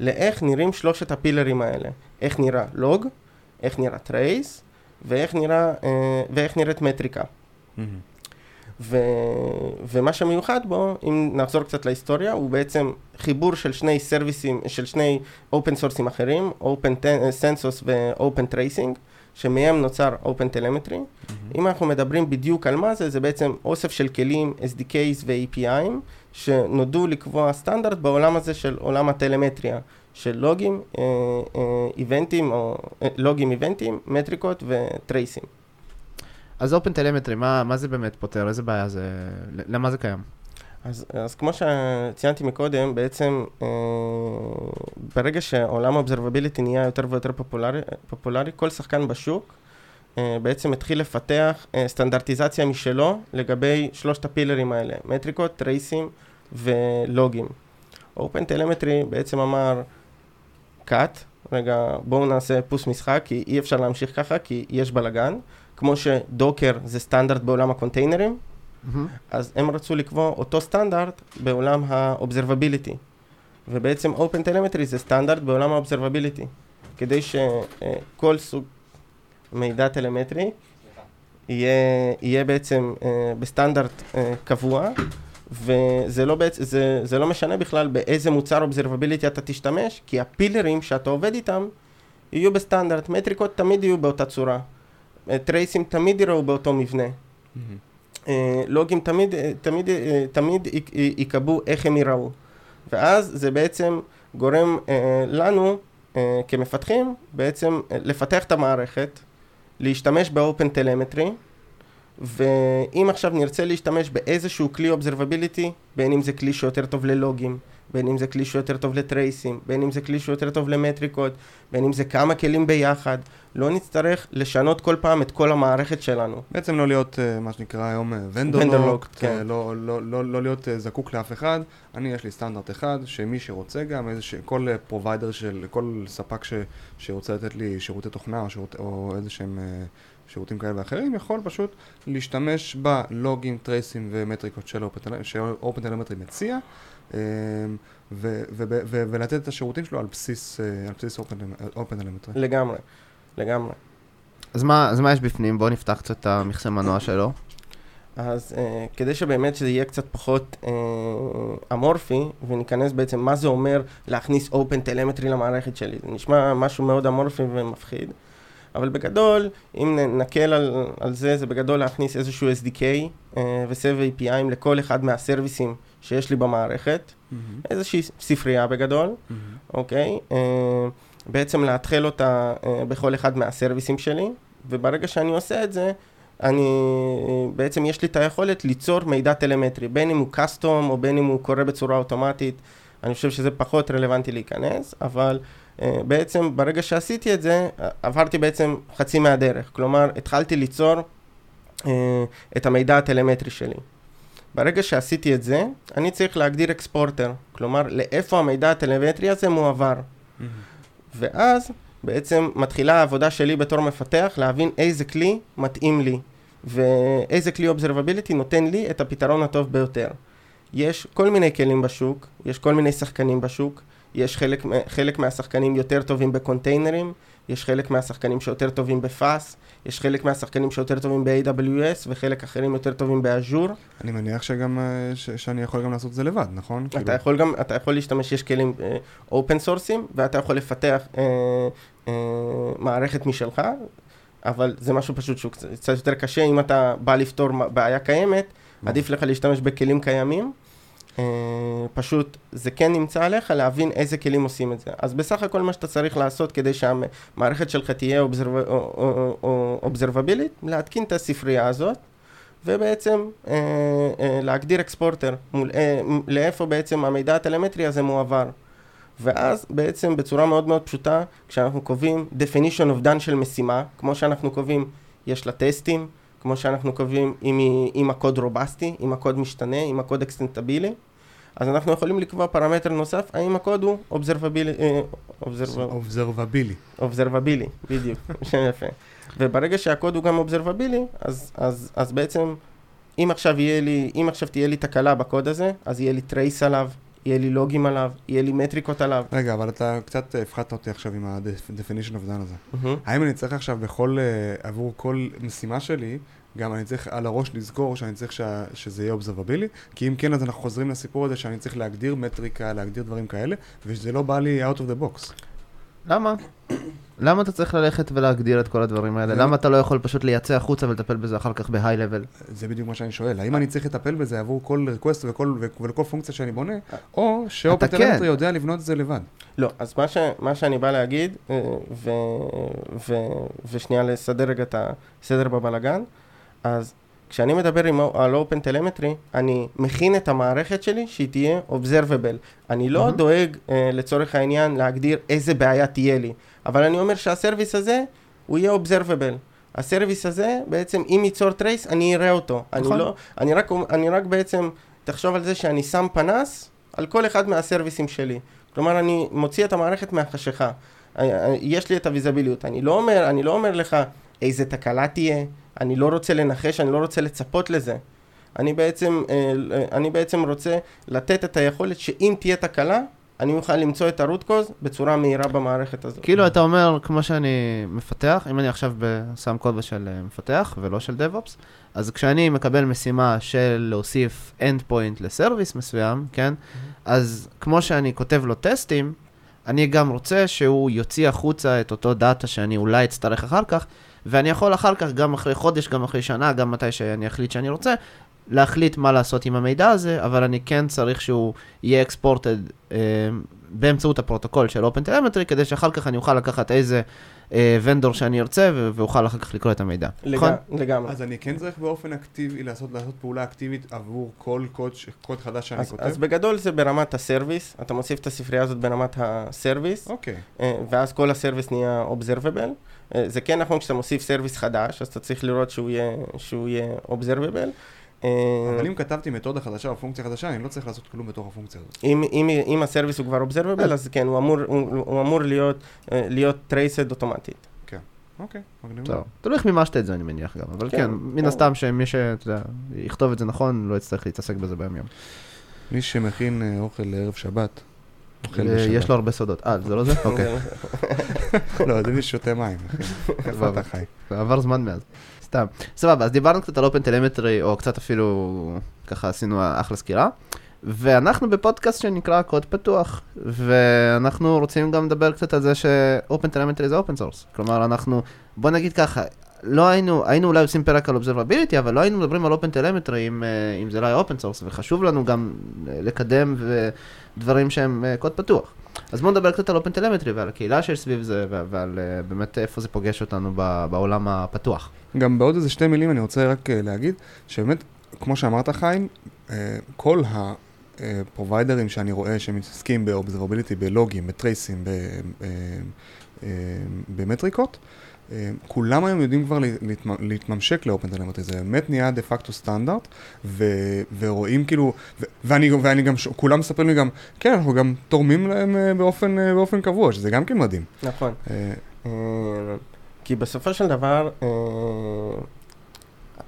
לאיך נראים שלושת הפילרים האלה. איך נראה לוג, איך נראה trace, ואיך, נראה, אה, ואיך נראית מטריקה. מהמם. ו... ומה שמיוחד בו, אם נחזור קצת להיסטוריה, הוא בעצם חיבור של שני סרוויסים, של שני Open Source ים אחרים, Open Census ו-Open Tracing, שמהם נוצר Open Telemetry. אם אנחנו מדברים בדיוק על מה זה, זה בעצם אוסף של כלים, SDKs ו-API'ים, שנועדו לקבוע סטנדרט בעולם הזה של עולם הטלמטריה, של לוגים, אה, אה, איבנטים, או אה, לוגים איבנטים, מטריקות וטרייסים. אז Open Telemetry, מה, מה זה באמת פותר? איזה בעיה זה... למה זה קיים? אז, אז כמו שציינתי מקודם, בעצם אה, ברגע שעולם ה observability נהיה יותר ויותר פופולרי, פופולרי, כל שחקן בשוק אה, בעצם התחיל לפתח אה, סטנדרטיזציה משלו לגבי שלושת הפילרים האלה, מטריקות, טרייסים ולוגים. Open Telemetry בעצם אמר, cut, רגע בואו נעשה פוס משחק, כי אי אפשר להמשיך ככה, כי יש בלאגן. כמו שדוקר זה סטנדרט בעולם הקונטיינרים, אז הם רצו לקבוע אותו סטנדרט בעולם ה-observability. ובעצם Open Telemetry זה סטנדרט בעולם ה-observability. כדי שכל סוג מידע טלמטרי יהיה, יהיה בעצם uh, בסטנדרט uh, קבוע, וזה לא, בעצ... זה, זה לא משנה בכלל באיזה מוצר observability אתה תשתמש, כי הפילרים שאתה עובד איתם יהיו בסטנדרט. מטריקות תמיד יהיו באותה צורה. טרייסים תמיד יראו באותו מבנה. מהמם. אה, לוגים תמיד, אה, תמיד, אה, תמיד יק- י- יקבעו איך הם ייראו. ואז זה בעצם גורם אה, לנו אה, כמפתחים בעצם אה, לפתח את המערכת, להשתמש באופן טלמטרי, ואם עכשיו נרצה להשתמש באיזשהו כלי אובזרבביליטי, בין אם זה כלי שיותר טוב ללוגים, בין אם זה כלי שיותר טוב לטרייסים, בין אם זה כלי שיותר טוב למטריקות, בין אם זה כמה כלים ביחד, לא נצטרך לשנות כל פעם את כל המערכת שלנו. בעצם לא להיות, אה, מה שנקרא היום, Vendor lock, locked, כן. לא, לא, לא, לא להיות אה, זקוק לאף אחד. אני, יש לי סטנדרט אחד, שמי שרוצה גם, איזה ש... כל provider של, כל ספק ש... שרוצה לתת לי שירותי תוכנה או, שירות... או איזה שהם אה, שירותים כאלה ואחרים, יכול פשוט להשתמש בלוגים, טרייסים ומטריקות של אופן טלמטרי מציע. ו- ולתת את השירותים שלו על בסיס, אה, על בסיס אופן טלמטרי. לגמרי, לגמרי. אז מה, אז מה יש בפנים? בואו נפתח קצת את המכסה מנוע שלו. אז uh, כדי שבאמת שזה יהיה קצת פחות uh, אמורפי, וניכנס בעצם מה זה אומר להכניס אופן טלמטרי למערכת שלי. זה נשמע משהו מאוד אמורפי ומפחיד, אבל בגדול, אם נקל על, על זה, זה בגדול להכניס איזשהו SDK uh, וסב API'ים לכל אחד מהסרוויסים שיש לי במערכת, מהמם, איזושהי ספרייה בגדול, מהמם. אוקיי? Uh, בעצם לאתחל אותה uh, בכל אחד מהסרוויסים שלי, וברגע שאני עושה את זה, אני, בעצם יש לי את היכולת ליצור מידע טלמטרי, בין אם הוא קאסטום או בין אם הוא קורה בצורה אוטומטית, אני חושב שזה פחות רלוונטי להיכנס, אבל בעצם ברגע שעשיתי את זה, עברתי בעצם חצי מהדרך, כלומר התחלתי ליצור uh, את המידע הטלמטרי שלי. ברגע שעשיתי את זה, אני צריך להגדיר אקספורטר, כלומר לאיפה המידע הטלמטרי הזה מועבר. מהמם. ואז בעצם מתחילה העבודה שלי בתור מפתח להבין איזה כלי מתאים לי ואיזה כלי אובזרבביליטי נותן לי את הפתרון הטוב ביותר. יש כל מיני כלים בשוק, יש כל מיני שחקנים בשוק, יש חלק, חלק מהשחקנים יותר טובים בקונטיינרים, יש חלק מהשחקנים שיותר טובים בפאס, יש חלק מהשחקנים שיותר טובים ב-AWS וחלק אחרים יותר טובים באז'ור. אני מניח שגם, אה, ש- שאני יכול גם לעשות את זה לבד, נכון? אתה כאילו- יכול גם, אתה יכול להשתמש, יש כלים אופן סורסים, ואתה יכול לפתח אה, אה, מערכת משלך, אבל זה משהו פשוט שהוא קצת יותר קשה, אם אתה בא לפתור בעיה קיימת, עדיף לך להשתמש בכלים קיימים. אה, פשוט זה כן נמצא עליך להבין איזה כלים עושים את זה. אז בסך הכל מה שאתה צריך לעשות כדי שהמערכת שלך תהיה אובזרבבילית, להתקין את הספרייה הזאת, ובעצם אה, אה, להגדיר exporter, מול, אה, לאיפה בעצם המידע הטלמטרי הזה מועבר. ואז בעצם בצורה מאוד מאוד פשוטה, כשאנחנו קובעים definition of done של משימה, כמו שאנחנו קובעים, יש לה טסטים, כמו שאנחנו קובעים אם, היא, אם הקוד רובסטי, אם הקוד משתנה, אם הקוד אקסטנטבילי, אז אנחנו יכולים לקבוע פרמטר נוסף, האם הקוד הוא אובזרבבילי, אובזרב- אובזרבבילי. אובזרבבילי, בדיוק, שם יפה. וברגע שהקוד הוא גם אובזרבבילי, אז, אז, אז בעצם, אם עכשיו לי, אם עכשיו תהיה לי תקלה בקוד הזה, אז יהיה לי trace עליו, יהיה לי לוגים עליו, יהיה לי מטריקות עליו. רגע, אבל אתה קצת הפחדת אותי עכשיו עם ה-definition of done הזה. אהממ. האם אני צריך עכשיו בכל, אה, עבור כל משימה שלי, גם אני צריך על הראש לזכור שאני צריך שה, שזה יהיה אובזרבבילי? כי אם כן, אז אנחנו חוזרים לסיפור הזה שאני צריך להגדיר מטריקה, להגדיר דברים כאלה, ושזה לא בא לי out of the box. למה? למה אתה צריך ללכת ולהגדיר את כל הדברים האלה? למה אתה לא יכול פשוט לייצא החוצה ולטפל בזה אחר כך בהיי לבל? זה בדיוק מה שאני שואל. האם אני צריך לטפל בזה עבור כל request וכל, ולכל פונקציה שאני בונה, או כן. טלמטרי יודע לבנות את זה לבד? לא, אז מה, ש, מה שאני בא להגיד, אה, ושנייה לסדר רגע את הסדר בבלגן, אז כשאני מדבר עם, על Open Telemetry, אני מכין את המערכת שלי שהיא תהיה Observable. אני לא אהממ. דואג אה, לצורך העניין להגדיר איזה בעיה תהיה לי, אבל אני אומר שהסרוויס הזה, הוא יהיה Observable. הסרוויס הזה, בעצם אם ייצור trace, אני אראה אותו. אני נכון. לא, אני רק, אני רק בעצם, תחשוב על זה שאני שם פנס על כל אחד מהסרוויסים שלי. כלומר, אני מוציא את המערכת מהחשיכה. אה, אה, יש לי את הוויזביליות. אני לא אומר, אני לא אומר לך איזה תקלה תהיה, אני לא רוצה לנחש, אני לא רוצה לצפות לזה. אני בעצם, אה, אני בעצם רוצה לתת את היכולת שאם תהיה תקלה, אני אוכל למצוא את הרוט קוז בצורה מהירה במערכת הזאת. כאילו אתה אומר, כמו שאני מפתח, אם אני עכשיו שם כובע של אה, מפתח ולא של DevOps, אז כשאני מקבל משימה של להוסיף end point לסרוויס מסוים, כן? אז כמו שאני כותב לו טסטים, אני גם רוצה שהוא יוציא החוצה את אותו דאטה שאני אולי אצטרך אחר כך, ואני יכול אחר כך, גם אחרי חודש, גם אחרי שנה, גם מתי שאני אחליט שאני רוצה, להחליט מה לעשות עם המידע הזה, אבל אני כן צריך שהוא יהיה exported אה, באמצעות הפרוטוקול של Open Telemetry, כדי שאחר כך אני אוכל לקחת איזה אה, vendor שאני ארצה, ו- ואוכל אחר כך לקרוא את המידע. נכון? לג... לגמרי. אז אני כן צריך באופן אקטיבי לעשות, לעשות פעולה אקטיבית עבור כל קוד, ש- קוד חדש שאני אז, כותב? אז בגדול זה ברמת הסרוויס, אתה מוסיף את הספרייה הזאת ברמת הסרוויס, אוקיי. אה, ואז כל הסרוויס נהיה observable. אה, זה כן נכון כשאתה מוסיף סרוויס חדש, אז אתה צריך לראות שהוא יהיה, שהוא יהיה observable. אה, אבל אם כתבתי מתודה חדשה או פונקציה חדשה, אני לא צריך לעשות כלום בתוך הפונקציה הזאת. אם, אם, אם הסרוויס הוא כבר observable, אז כן, הוא אמור, הוא, הוא אמור להיות, אה, להיות traced אוטומטית. אוקיי, מגניב. טוב, תלוי איך מימשת את זה אני מניח גם, אבל כן, כן, מן כן. הסתם שמי שאתה יודע, יכתוב את זה נכון, לא יצטרך להתעסק בזה ביום יום. מי שמכין אוכל לערב שבת. יש לו הרבה סודות. אה, זה לא זה? אוקיי, לא, זה מי ששותה מים, אחי. איפה. אתה חי? עבר זמן מאז. סתם. סבבה, אז דיברנו קצת על Open Telemetry, או קצת אפילו, ככה עשינו אחלה סקירה. ואנחנו בפודקאסט שנקרא קוד פתוח, ואנחנו רוצים גם לדבר קצת על זה ש Open Telemetry זה Open Source. כלומר, אנחנו, בוא נגיד ככה, לא היינו, היינו אולי עושים פרק על observability, אבל לא היינו מדברים על Open Telemetry אם, אה, אם זה לא היה Open Source, וחשוב לנו גם אה, לקדם דברים שהם אה, קוד פתוח. אז בואו נדבר קצת על Open Telemetry ועל הקהילה שיש סביב זה, ועל אה, באמת איפה זה פוגש אותנו בעולם הפתוח. גם בעוד איזה שתי מילים אני רוצה רק אה, להגיד, שבאמת, כמו שאמרת חיים, כל הפרוביידרים שאני רואה שמתעסקים ב observability, בלוגים, בטרייסים, במטריקות, כולם היום יודעים כבר להתמ- להתממשק ל Open Telemetry, זה באמת נהיה דה פקטו סטנדרט, ו- ורואים כאילו, ו- ואני, ואני גם, כולם מספרים לי גם, כן, אנחנו גם תורמים להם אה, באופן, אה, באופן קבוע, שזה גם כן מדהים. נכון. אה, כי בסופו של דבר,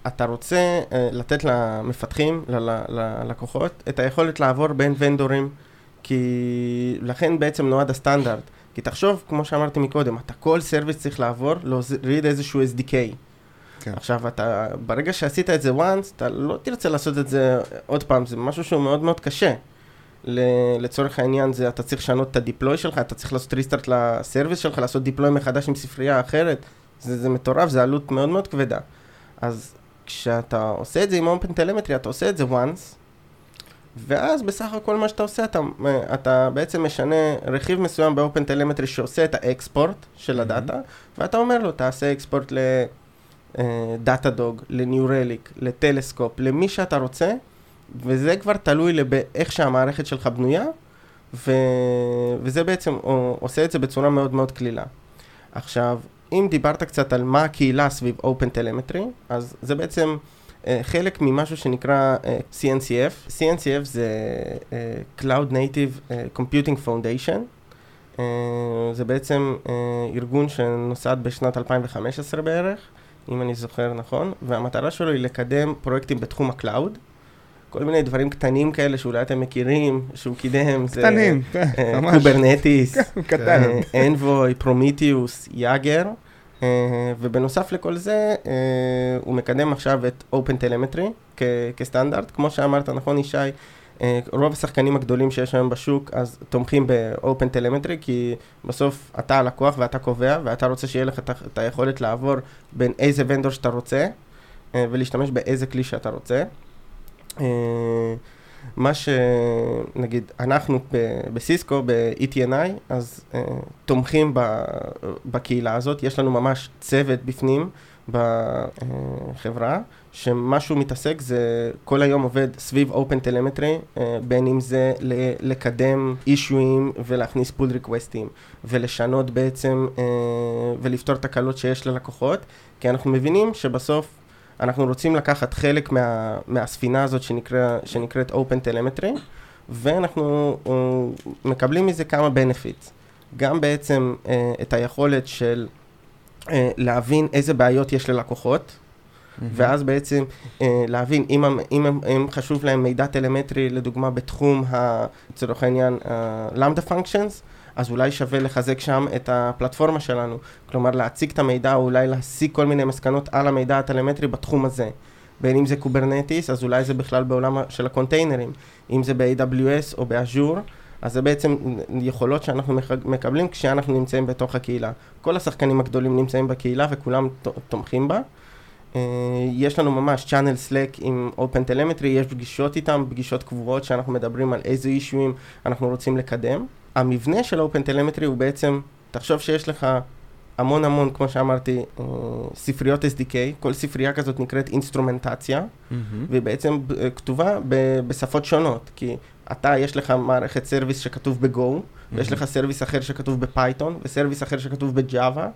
אתה רוצה לתת למפתחים, ללקוחות, את היכולת לעבור בין ונדורים, כי לכן בעצם נועד הסטנדרט. כי תחשוב, כמו שאמרתי מקודם, אתה כל סרוויס צריך לעבור, להוריד איזשהו SDK. כן. עכשיו, אתה, ברגע שעשית את זה once, אתה לא תרצה לעשות את זה עוד פעם, זה משהו שהוא מאוד מאוד קשה. לצורך העניין זה, אתה צריך לשנות את הדיפלוי שלך, אתה צריך לעשות ריסטארט לסרוויס שלך, לעשות דיפלוי מחדש עם ספרייה אחרת, זה, זה מטורף, זה עלות מאוד מאוד כבדה. אז כשאתה עושה את זה עם אופן טלמטרי, אתה עושה את זה once, ואז בסך הכל מה שאתה עושה, אתה, אתה בעצם משנה רכיב מסוים באופן טלמטרי שעושה את האקספורט של. הדאטה, ואתה אומר לו, תעשה אקספורט לדאטה דוג, לניו רליק, לטלסקופ, למי שאתה רוצה, וזה כבר תלוי באיך שהמערכת שלך בנויה, ו... וזה בעצם עושה את זה בצורה מאוד מאוד קלילה. עכשיו, אם דיברת קצת על מה הקהילה סביב Open Telemetry, אז זה בעצם חלק ממשהו שנקרא uh, CNCF. CNCF זה uh, Cloud Native uh, Computing Foundation. אה, זה בעצם אה, ארגון שנוסד בשנת 2015 בערך, אם אני זוכר נכון, והמטרה שלו היא לקדם פרויקטים בתחום ה cloud. כל מיני דברים קטנים כאלה שאולי אתם מכירים, שהוא קידם, זה קטנים, כן, אה, ממש. Kubernetes, קטן. Envoy, Prometheus, Jaeger, אה, ובנוסף לכל זה, אה, הוא מקדם עכשיו את Open Telemetry כ- כסטנדרט. כמו שאמרת, נכון ישי, אה, רוב השחקנים הגדולים שיש היום בשוק, אז תומכים ב-Open Telemetry, כי בסוף אתה הלקוח ואתה קובע, ואתה רוצה שיהיה לך את היכולת לעבור בין איזה ונדור שאתה רוצה, אה, ולהשתמש באיזה כלי שאתה רוצה. אה, מה שנגיד, אנחנו בסיסקו, ב-ETNI, אז uh, תומכים ב- בקהילה הזאת, יש לנו ממש צוות בפנים בחברה, שמה שהוא מתעסק זה כל היום עובד סביב Open Telemetry, uh, בין אם זה לקדם אישויים ולהכניס פול ריקווסטים, ולשנות בעצם uh, ולפתור תקלות שיש ללקוחות, כי אנחנו מבינים שבסוף אנחנו רוצים לקחת חלק מה, מהספינה הזאת שנקרא, שנקראת Open Telemetry, ואנחנו uh, מקבלים מזה כמה benefits. גם בעצם uh, את היכולת של uh, להבין איזה בעיות יש ללקוחות, ואז בעצם uh, להבין אם, אם, הם- אם חשוב להם מידע טלמטרי, לדוגמה בתחום, לצורך העניין, Lambda functions, אז אולי שווה לחזק שם את הפלטפורמה שלנו. כלומר, להציג את המידע, או אולי להסיק כל מיני מסקנות על המידע הטלמטרי בתחום הזה. בין אם זה Kubernetes, אז אולי זה בכלל בעולם של הקונטיינרים. אם זה ב-AWS או ב-Azure, אז זה בעצם יכולות שאנחנו מקבלים כשאנחנו נמצאים בתוך הקהילה. כל השחקנים הגדולים נמצאים בקהילה וכולם תומכים בה. אה, יש לנו ממש channel Slack עם Open Telemetry, יש פגישות איתם, פגישות קבועות שאנחנו מדברים על איזה אישויים אנחנו רוצים לקדם. המבנה של Open Telemetry הוא בעצם, תחשוב שיש לך המון המון, כמו שאמרתי, אה, ספריות SDK, כל ספרייה כזאת נקראת אינסטרומנטציה, Mm-hmm. והיא בעצם כתובה ב- בשפות שונות, כי אתה, יש לך מערכת service שכתוב ב-Go, ויש לך service אחר שכתוב ב-Python, ו-service אחר שכתוב ב-Java,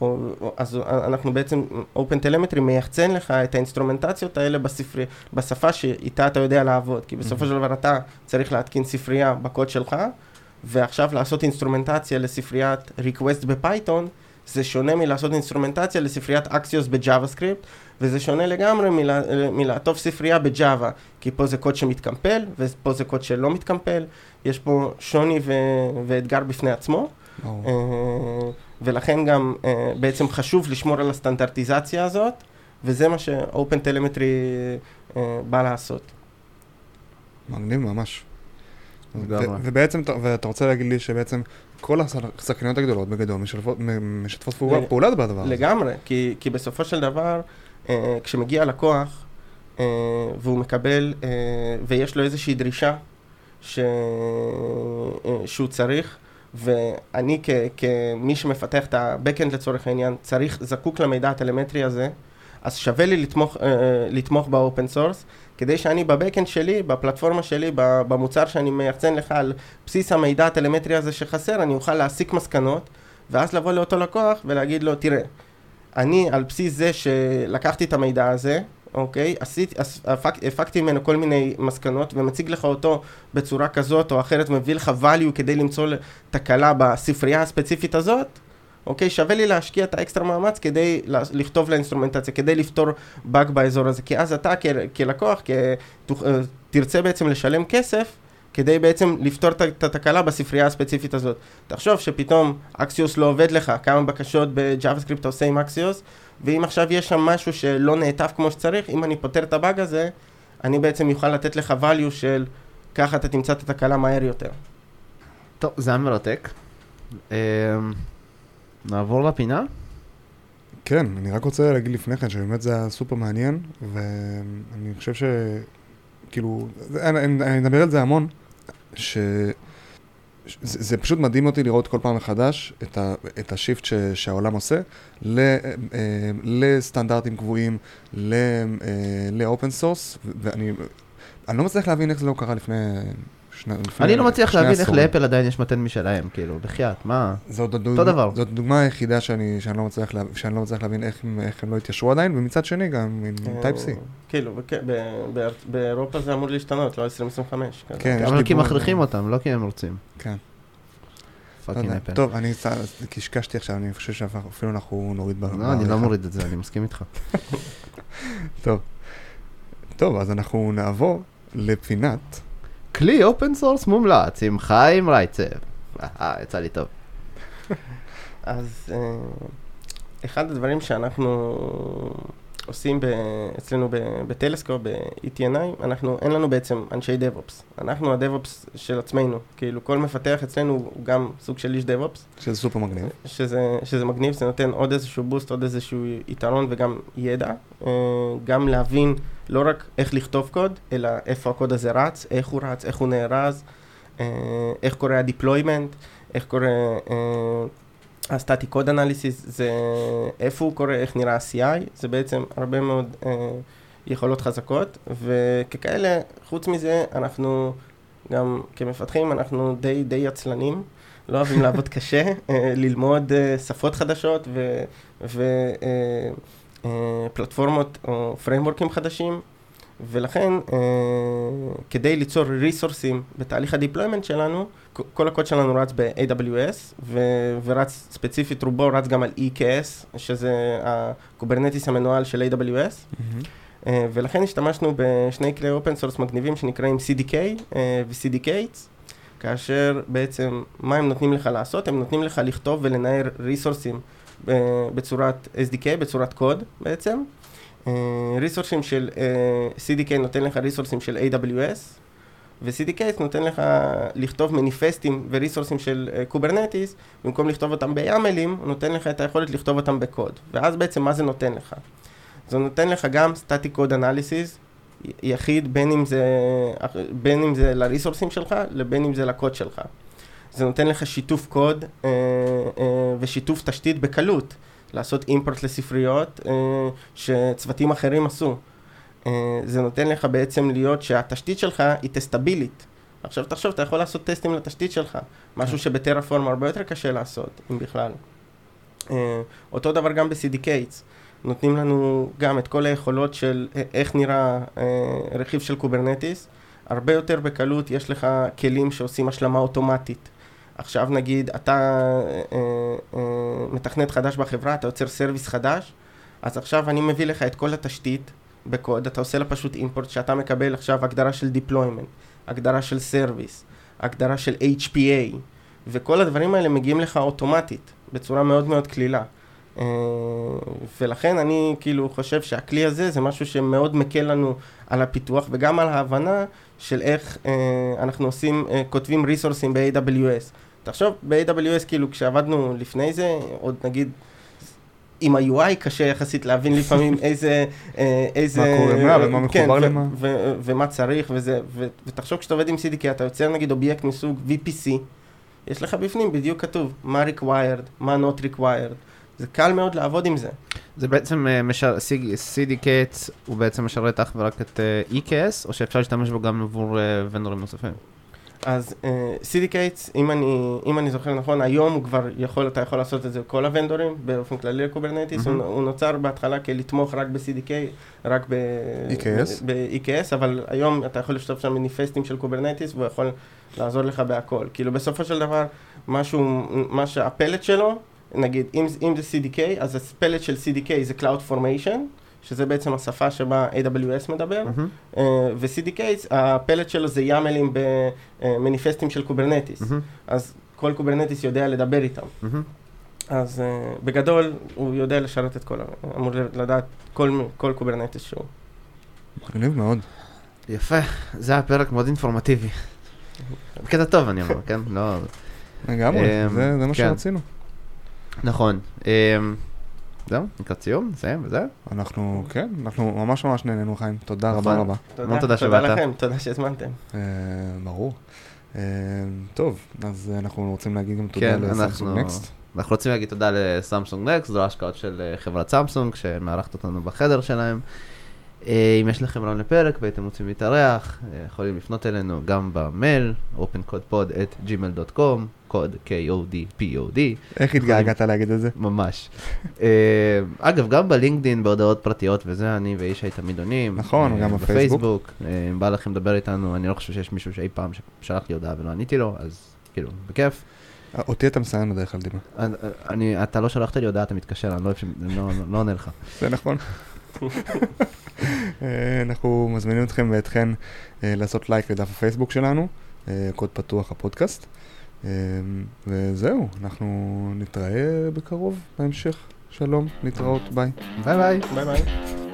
או, או, אז אנחנו בעצם, Open Telemetry מייחצן לך את האינסטרומנטציות האלה בספרי, בשפה שאיתה אתה יודע לעבוד, כי בסופו של דבר אתה צריך להתקין ספרייה בקוד שלך, ועכשיו לעשות אינסטרומנטציה לספריית request ב-Python, זה שונה מלעשות אינסטרומנטציה לספריית Axios ב-JavaScript, וזה שונה לגמרי מלה, מלעטוף ספרייה בג'אווה, כי פה זה קוד שמתקמפל, ופה זה קוד שלא מתקמפל, יש פה שוני ו, ואתגר בפני עצמו, ולכן גם אה, בעצם חשוב לשמור על הסטנדרטיזציה הזאת, וזה מה Telemetry אה, בא לעשות. מגניב ממש. ובעצם, אתה- ואתה רוצה להגיד לי שבעצם כל השחקניות הגדולות בגדול משתפות- פעולה- בדבר הזה. לגמרי, כי, כי בסופו של דבר, אה, כשמגיע לקוח אה, והוא מקבל, אה, ויש לו איזושהי דרישה ש, אה, שהוא צריך, ואני כ, כמי שמפתח את ה-Backend לצורך העניין, צריך, זקוק למידע הטלמטרי הזה, אז שווה לי לתמוך, אה, לתמוך ב-open source, כדי שאני ב-Backend שלי, בפלטפורמה שלי, במוצר שאני מייחצן לך על בסיס המידע הטלמטרי הזה שחסר, אני אוכל להסיק מסקנות, ואז לבוא לאותו לקוח ולהגיד לו, תראה, אני על בסיס זה שלקחתי את המידע הזה, אוקיי, עשיתי, הפק, הפקתי ממנו כל מיני מסקנות ומציג לך אותו בצורה כזאת או אחרת, מביא לך value כדי למצוא תקלה בספרייה הספציפית הזאת, אוקיי, שווה לי להשקיע את האקסטרה מאמץ כדי לכתוב לאינסטרומנטציה, כדי לפתור באג באזור הזה, כי אז אתה כ- כלקוח, כ- אה, תרצה בעצם לשלם כסף כדי בעצם לפתור את התקלה בספרייה הספציפית הזאת. תחשוב שפתאום אקסיוס לא עובד לך, כמה בקשות בג'אווה אתה עושה עם אקסיוס, ואם עכשיו יש שם משהו שלא נעטף כמו שצריך, אם אני פותר את הבאג הזה, אני בעצם יוכל לתת לך value של ככה אתה תמצא את התקלה מהר יותר. טוב, זה היה מרתק. אמ, נעבור לפינה? כן, אני רק רוצה להגיד לפני כן שבאמת זה היה סופר מעניין, ואני חושב ש... כאילו, זה- אני, אני, אני מדבר על זה המון, ש... זה, זה פשוט מדהים אותי לראות כל פעם מחדש את, ה, את ה shift ש, שהעולם עושה ל, אה, לסטנדרטים קבועים, ל open source, ואני אני לא מצליח להבין איך זה לא קרה לפני... שני, אני לא מצליח להבין איך. לאפל עדיין יש מטען משלהם, כאילו, בחייאת, מה? זאת הדוגמה, אותו דבר. זאת הדוגמה היחידה שאני, שאני, לא מצליח לה, שאני לא מצליח להבין איך, הם- איך הם לא התיישרו עדיין, ומצד שני גם עם Type C. אה, כאילו, ב- באירופה זה אמור להשתנות, לא 2025. כזה. כן, יש אבל כי מכריחים אותם, לא כי הם רוצים. כן. לא fucking יודע. אפל. טוב, אני קשקשתי עכשיו, אני חושב שאפילו אנחנו נוריד ב... לא, אני בעריכה. לא מוריד את זה, אני מסכים איתך. טוב. טוב, אז אנחנו נעבור לפינת. כלי open source מומלץ עם חיים רייצב. אה, יצא לי טוב. אז אה, אחד הדברים שאנחנו עושים ב- אצלנו ב- בטלסקופ, ב-ETNI, אנחנו, אין לנו בעצם אנשי דב-אופס. אנחנו הדב-אופס של עצמנו. כאילו, כל מפתח אצלנו הוא גם סוג של איש דב-אופס, שזה סופר מגניב. שזה, שזה מגניב, זה נותן עוד איזשהו בוסט, עוד איזשהו יתרון וגם ידע. אה, גם להבין לא רק איך לכתוב קוד, אלא איפה הקוד הזה רץ, איך הוא רץ, איך הוא נארז, אה, איך קורה ה-deployment, איך קורה אה, ה-static code analysis, זה איפה הוא קורה, איך נראה ה-CI, זה בעצם הרבה מאוד אה, יכולות חזקות, וככאלה, חוץ מזה, אנחנו גם כמפתחים, אנחנו די די עצלנים. לא אוהבים לעבוד קשה, אה, ללמוד אה, שפות חדשות ופלטפורמות או פריימורקים חדשים, ולכן אה, כדי ליצור ריסורסים בתהליך ה deployment שלנו, כל הקוד שלנו רץ ב-AWS, ו- ורץ ספציפית רובו רץ גם על EKS, שזה ה Kubernetes המנוהל של AWS. אה, ולכן השתמשנו בשני כלי open source מגניבים שנקראים CDK אה, ו-CDKs, כאשר בעצם מה הם נותנים לך לעשות? הם נותנים לך לכתוב ולנהל ריסורסים אה, בצורת SDK, בצורת קוד בעצם. אה, ריסורסים של אה, CDK נותן לך ריסורסים של AWS, ו-CDK נותן לך לכתוב מניפסטים וריסורסים של Kubernetes, במקום לכתוב אותם ביאמלים, הוא נותן לך את היכולת לכתוב אותם בקוד. ואז בעצם מה זה נותן לך? זה נותן לך גם static code analysis, יחיד, בין אם זה, בין אם זה לריסורסים שלך, לבין אם זה לקוד שלך. זה נותן לך שיתוף קוד אה, אה, ושיתוף תשתית בקלות, לעשות import לספריות אה, שצוותים אחרים עשו. אה, זה נותן לך בעצם להיות שהתשתית שלך היא טסטבילית. עכשיו תחשוב, אתה יכול לעשות טסטים לתשתית שלך, משהו שב Terraform הרבה יותר קשה לעשות, אם בכלל. אה, אותו דבר גם ב-CDKs. נותנים לנו גם את כל היכולות של איך נראה אה, רכיב של Kubernetes. הרבה יותר בקלות יש לך כלים שעושים השלמה אוטומטית. עכשיו נגיד אתה אה, אה, מתכנת חדש בחברה, אתה יוצר service חדש, אז עכשיו אני מביא לך את כל התשתית בקוד, אתה עושה לה פשוט import שאתה מקבל עכשיו הגדרה של deployment, הגדרה של service, הגדרה של HPA, וכל הדברים האלה מגיעים לך אוטומטית, בצורה מאוד מאוד קלילה. אה, ולכן אני כאילו חושב שהכלי הזה זה משהו שמאוד מקל לנו על הפיתוח וגם על ההבנה של איך אה, אנחנו עושים, אה, כותבים ריסורסים ב-AWS. תחשוב, ב-AWS כאילו כשעבדנו לפני זה, עוד נגיד עם ה-UI קשה יחסית להבין לפעמים איזה... איזה... מה קורה מה ומה כן, מחובר למה. ומה צריך וזה, ותחשוב כשאתה עובד עם CDK אתה יוצר נגיד אובייקט מסוג VPC, יש לך בפנים בדיוק כתוב מה required, מה not required. זה קל מאוד לעבוד עם זה. זה בעצם אה, משר... CDK הוא בעצם משרת אך ורק את uh, EKS, או שאפשר להשתמש בו גם עבור ונדורים נוספים? אז uh, CDK, אם אני, אם אני זוכר נכון, היום הוא כבר יכול, אתה יכול לעשות את זה כל הוונדורים, באופן כללי ל Kubernetes, mm-hmm. הוא, הוא נוצר בהתחלה כלתמוך רק ב-CDK, רק ב-EKS, ב-EKS, אבל היום אתה יכול לשתף שם מניפסטים של Kubernetes, והוא יכול לעזור לך בהכל. כאילו בסופו של דבר, משהו, מה שהפלט שלו, נגיד, אם, אם זה CDK, אז הפלט של CDK זה Cloud Formation, שזה בעצם השפה שבה AWS מדבר, mm-hmm. uh, ו-CDK, הפלט שלו זה יאמלים במניפסטים של Kubernetes, mm-hmm. אז כל Kubernetes יודע לדבר איתם. Mm-hmm. אז uh, בגדול, הוא יודע לשרת את כל, אמור לדעת כל, כל Kubernetes שהוא. מגניב מאוד. יפה, זה היה פרק מאוד אינפורמטיבי. בקטע טוב אני אומר, כן? לא... לגמרי, um, זה, זה מה כן. שרצינו. נכון. זהו, לקראת סיום, נסיים וזהו. אנחנו, כן, אנחנו ממש ממש נהנינו חיים, תודה רבה נכון. רבה. תודה, תודה לכם, תודה שהזמנתם. אה, ברור. אה, טוב, אז אנחנו רוצים להגיד גם תודה כן, לסמסונג נקסט. אנחנו רוצים להגיד תודה לסמסונג נקסט, זו השקעות של אה, חברת סמסונג שמארחת אותנו בחדר שלהם. אם יש לכם רעיון לפרק והייתם רוצים להתארח, יכולים לפנות אלינו גם במייל, opencodepod@gmail.com, קוד K-O-D-P-O-D. איך התגעגעת להגיד את זה? ממש. אה, אגב, גם בלינקדין, בהודעות פרטיות וזה, אני וישי תמיד עונים. נכון, גם בפייסבוק. אם בא לכם לדבר איתנו, אני לא חושב שיש מישהו שאי פעם שלח לי הודעה ולא עניתי לו, אז כאילו, בכיף. אותי אתה מסיים בדרך כלל, דימה. אתה לא שלחת לי הודעה, אתה מתקשר, אני לא, לא, לא עונה לך. זה נכון. אה, אנחנו מזמינים אתכם ואתכן אה, לעשות לייק לדף הפייסבוק שלנו, אה, קוד פתוח הפודקאסט. וזהו, אנחנו נתראה בקרוב בהמשך. שלום, להתראות, ביי. ביי ביי. ביי ביי.